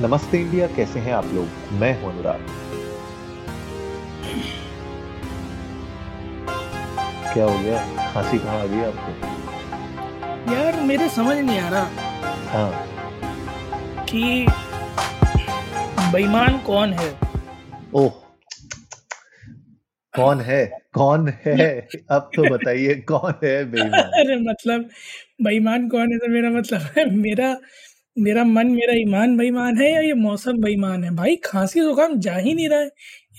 नमस्ते इंडिया कैसे हैं आप लोग? मैं हूँ अनुराग। क्या हो गया? खांसी कहाँ आ गई आपको? यार मेरे समझ नहीं आ रहा हाँ। कि बेईमान कौन है? ओह। कौन है? कौन है? अब तो बताइए कौन है बेईमान? अरे मतलब बेईमान कौन है तो मेरा मतलब है मेरा मेरा मन मेरा ईमान बेईमान है या ये मौसम बेईमान है? भाई खांसी जुकाम जा ही नहीं रहा है।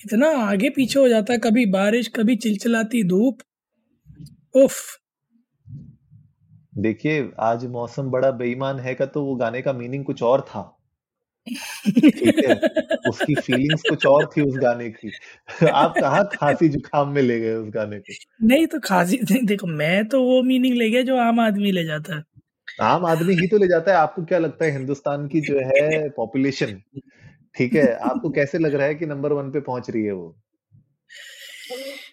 इतना आगे पीछे हो जाता है कभी बारिश कभी चिलचिलाती धूप। उफ। देखिए आज मौसम बड़ा बेईमान है का तो वो गाने का मीनिंग कुछ और था। ठीक है? उसकी फीलिंग्स कुछ और थी उस गाने की। आप कहा खांसी जुकाम में ले गए उस गाने को? नहीं तो खांसी देखो मैं तो वो मीनिंग ले गया जो आम आदमी ले जाता है। आम आदमी ही तो ले जाता है। आपको क्या लगता है हिंदुस्तान की जो है पॉपुलेशन ठीक है आपको कैसे लग रहा है कि नंबर वन पे पहुँच रही है वो?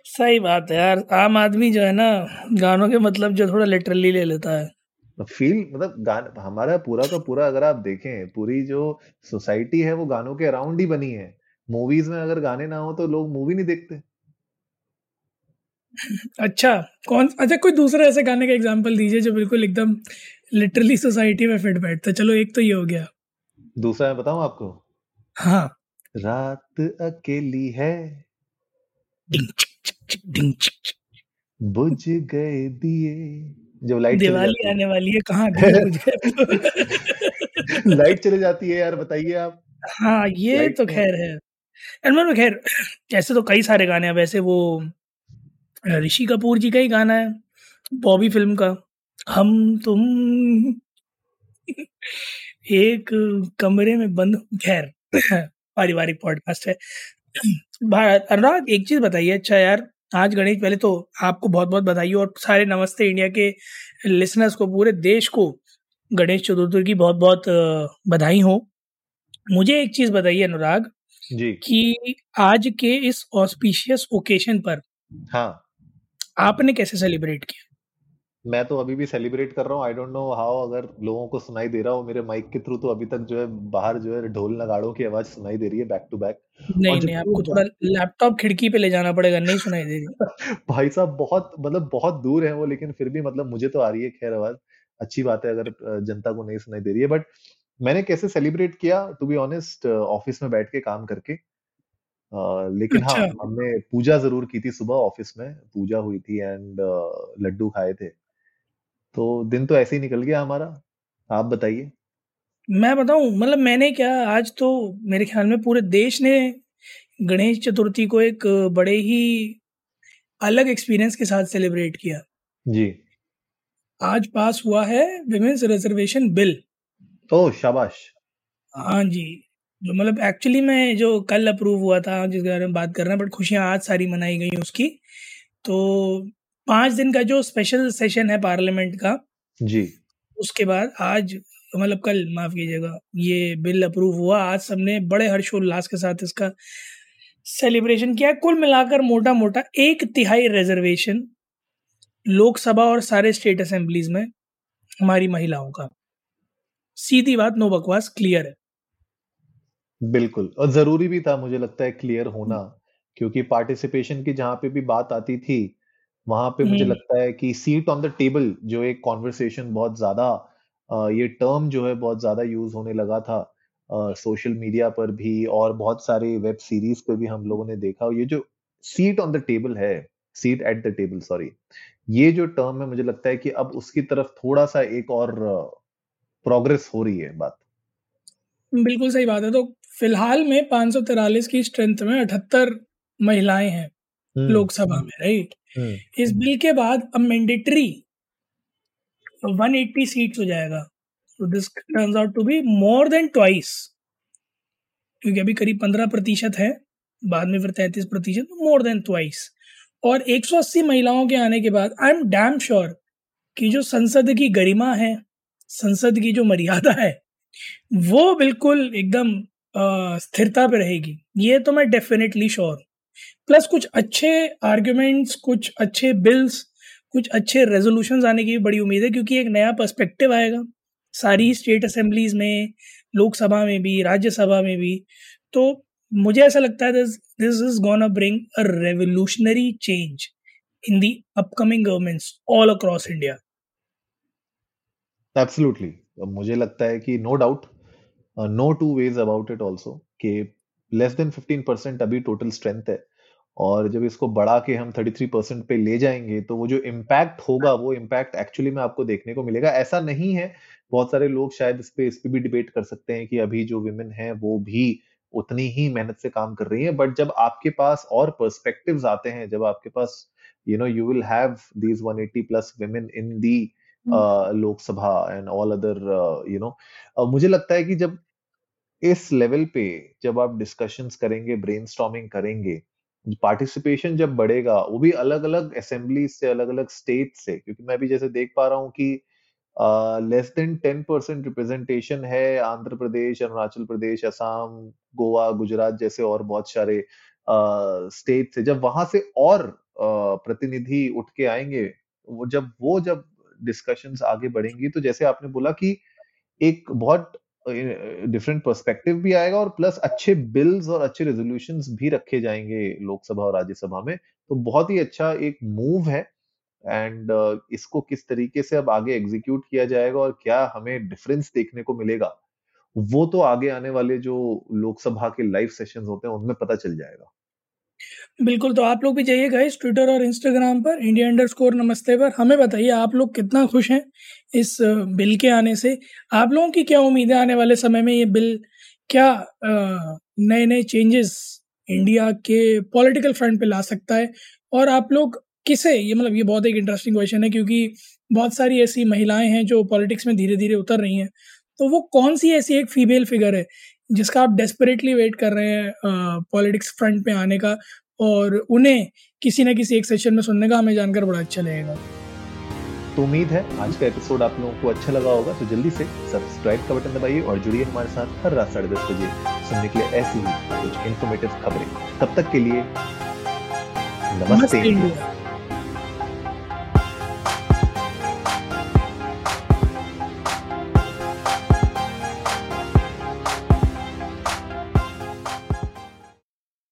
सही बात है यार। आम आदमी जो है ना गानों के मतलब जो थोड़ा लिटरली ले लेता है। फील मतलब गान हमारा पूरा का पूरा अगर आप देखें पूरी जो सोसाइटी है वो गानों के अराउंड ही बनी है। मूवीज़ में अगर गाने ना हो तो लोग मूवी नहीं देखते। अच्छा कौन अच्छा कोई दूसरा ऐसे गाने का एग्जांपल दीजिए जो बिल्कुल एकदम लिटरली सोसाइटी में फिट बैठता चलो एक तो ये हो गया। दूसरा मैं बताऊँ आपको? हाँ। रात अकेली है। बुझ गए दिए। जब लाइट दिवाली आने वाली है कहाँ गए लाइट चले जाती है यार बताइए आप। हाँ ये तो खैर है। एनवर खैर ऐसे तो कई सारे गाने हैं। वैसे वो ऋषि कपूर जी का ही गाना है बॉबी फ़िल्म का। हम तुम एक कमरे में बंद खैर पारिवारिक पॉडकास्ट है। अनुराग एक चीज़ बताइए। अच्छा यार आज गणेश पहले तो आपको बहुत बहुत बधाई हो और सारे नमस्ते इंडिया के लिसनर्स को पूरे देश को। गणेश चतुर्थी की बहुत बहुत बधाई हो। मुझे एक चीज़ बताइए अनुराग जी। कि आज के इस ऑस्पिशियस ओकेशन पर हाँ। आपने कैसे सेलिब्रेट किया? मैं तो अभी भी सेलिब्रेट कर रहा हूँ। आई डोंट नो हाउ अगर लोगों को सुनाई दे रहा हो मेरे माइक के थ्रू तो अभी तक जो है बाहर जो है ढोल नगाड़ों की आवाज़ सुनाई दे रही है बैक टू बैक नहीं नहीं आपको थोड़ा लैपटॉप खिड़की पे ले जाना पड़ेगा नहीं सुनाई दे रही। भाई साहब बहुत मतलब बहुत दूर है वो लेकिन फिर भी मतलब मुझे तो आ रही है खैर आवाज़। अच्छी बात है अगर जनता को नहीं सुनाई दे रही है। बट मैंने कैसे सेलिब्रेट किया? टू बी ऑनेस्ट ऑफ़िस में बैठ के काम करके। अ, लेकिन अच्छा। हाँ अच्छा। हमने पूजा ज़रूर की थी सुबह ऑफ़िस में। पूजा हुई थी एंड uh, लड्डू खाए थे। तो दिन तो ऐसे ही निकल गया हमारा। आप बताइए। मैं बताऊँ मतलब मैंने क्या आज तो मेरे ख्याल में पूरे देश ने गणेश चतुर्थी को एक बड़े ही अलग एक्सपीरियंस के साथ सेलिब्रेट किया। जी। आज पास हुआ है विमेंस रिजर्वेशन बिल ओह शाबाश। हाँ जी। जो मतलब एक्चुअली में जो कल अप्रूव हुआ था जिस बारे में बात कर रहे हैं बट खुशियाँ आज सारी मनाई गई उसकी। तो पाँच दिन का जो स्पेशल सेशन है पार्लियामेंट का जी। उसके बाद आज मतलब कल माफ़ कीजिएगा ये बिल अप्रूव हुआ। आज सबने बड़े हर्षोल्लास के साथ इसका सेलिब्रेशन किया। कुल मिलाकर मोटा मोटा एक तिहाई रिजर्वेशन लोकसभा और सारे स्टेट असेंबलीज में हमारी महिलाओं का। सीधी बात नो बकवास क्लियर है। बिल्कुल। और ज़रूरी भी था मुझे लगता है क्लियर होना। क्योंकि पार्टिसिपेशन की जहाँ पे भी बात आती थी वहाँ पे मुझे हम्म, लगता है कि सीट ऑन द टेबल जो एक कॉन्वर्सेशन बहुत ज़्यादा ये टर्म जो है बहुत ज़्यादा यूज़ होने लगा था सोशल मीडिया पर भी और बहुत सारे वेब सीरीज़ पे भी हम लोगों ने देखा। ये जो सीट ऑन द टेबल है seat at the table sorry ये जो टर्म है मुझे लगता है कि अब उसकी तरफ़ थोड़ा सा एक और प्रोग्रेस हो रही है बात। बिल्कुल सही बात है। तो फ़िलहाल में पाँच की स्ट्रेंथ में अठहत्तर महिलाएँ हैं हम्म। लोकसभा में राइट इस बिल के बाद अब मैंडेटरी 180 सीट्स हो जाएगा। तो this turns out to be more than twice क्योंकि अभी करीब 15 प्रतिशत है, बाद में फिर 33 प्रतिशत मोर देन ट्वाइस और 180 महिलाओं के आने के बाद आई एम डैम श्योर कि जो संसद की गरिमा है, संसद की जो मर्यादा है, वो बिल्कुल एकदम स्थिरता पे रहेगी। ये तो मैं डेफिनेटली श्योर प्लस कुछ अच्छे आर्ग्यूमेंट्स, कुछ अच्छे बिल्स, कुछ अच्छे रेजोल्यूशन आने की भी बड़ी उम्मीद है, क्योंकि एक नया पर्सपेक्टिव आएगा। सारी स्टेट असेंबलीज में, लोकसभा में भी, राज्यसभा में भी। तो मुझे ऐसा लगता है this is gonna bring a revolutionary change in the upcoming governments all across India absolutely मुझे लगता है कि no doubt no two ways about it also कि लेस देन 15 परसेंट अभी टोटल स्ट्रेंथ है। और जब इसको बढ़ा के हम 33 परसेंट पे ले जाएँगे तो वो जो इम्पैक्ट होगा वो इम्पैक्ट एक्चुअली में आपको देखने को मिलेगा। ऐसा नहीं है बहुत सारे लोग शायद इस पे इस पे भी डिबेट कर सकते हैं कि अभी जो विमेन है वो भी उतनी ही मेहनत से काम कर रही है। बट जब आपके पास और पर्सपेक्टिव्स आते हैं जब आपके पास you know you will have these 180 plus women in the Lok Sabha and all other you know मुझे लगता है कि जब इस लेवल पे जब आप डिस्कशंस करेंगे ब्रेनस्टॉर्मिंग करेंगे पार्टिसिपेशन जब बढ़ेगा, वो भी अलग अलग असेंबली से अलग अलग स्टेट से, क्योंकि मैं भी जैसे देख पा रहा हूँ कि less than ten percent representation है आंध्र प्रदेश, अरुणाचल प्रदेश, असम, गोवा, गुजरात जैसे और बहुत सारे स्टेट से। जब वहाँ से और प्रतिनिधि उठ के आएँगे, वो जब वो जब डिस्कशंस आगे बढ़ेंगी तो जैसे आपने बोला कि एक बहुत डिफरेंट पर्सपेक्टिव भी आएगा और प्लस अच्छे बिल्स और अच्छे रेजोल्यूशन भी रखे जाएँगे लोकसभा और राज्यसभा में। तो बहुत ही अच्छा एक मूव है एंड uh, इसको किस तरीके से अब आगे एग्जीक्यूट किया जाएगा और क्या हमें डिफरेंस देखने को मिलेगा वो तो आगे आने वाले जो लोकसभा के लाइव सेशंस होते हैं उनमें पता चल जाएगा। बिल्कुल, तो आप लोग भी जाइएगा इस ट्विटर और इंस्टाग्राम पर इंडिया अंडर स्कोर नमस्ते पर। हमें बताइए आप लोग कितना खुश हैं इस बिल के आने से। आप लोगों की क्या उम्मीदें आने वाले समय में ये बिल? क्या नए नए चेंजेस इंडिया के पॉलिटिकल फ्रंट पे ला सकता है? और आप लोग किसे? ये मतलब ये बहुत एक इंटरेस्टिंग क्वेश्चन है क्योंकि बहुत सारी ऐसी महिलाएँ हैं जो पॉलिटिक्स में धीरे धीरे उतर रही हैं। तो वो कौन सी ऐसी एक फीमेल फिगर है? जिसका आप डेस्परेटली वेट कर रहे हैं पॉलिटिक्स फ्रंट पे आने का और उन्हें किसी न किसी एक सेशन में सुनने का हमें जानकर बड़ा अच्छा लगेगा। तो उम्मीद है आज का एपिसोड आप लोगों को अच्छा लगा होगा तो जल्दी से सब्सक्राइब का बटन दबाइए और जुड़िए हमारे साथ हर रात साढ़े दस बजे सुनने के लिए ऐसी ही कुछ इन्फॉर्मेटिव खबरें। तब तक के लिए नमस्ते, नमस्ते। इंडिया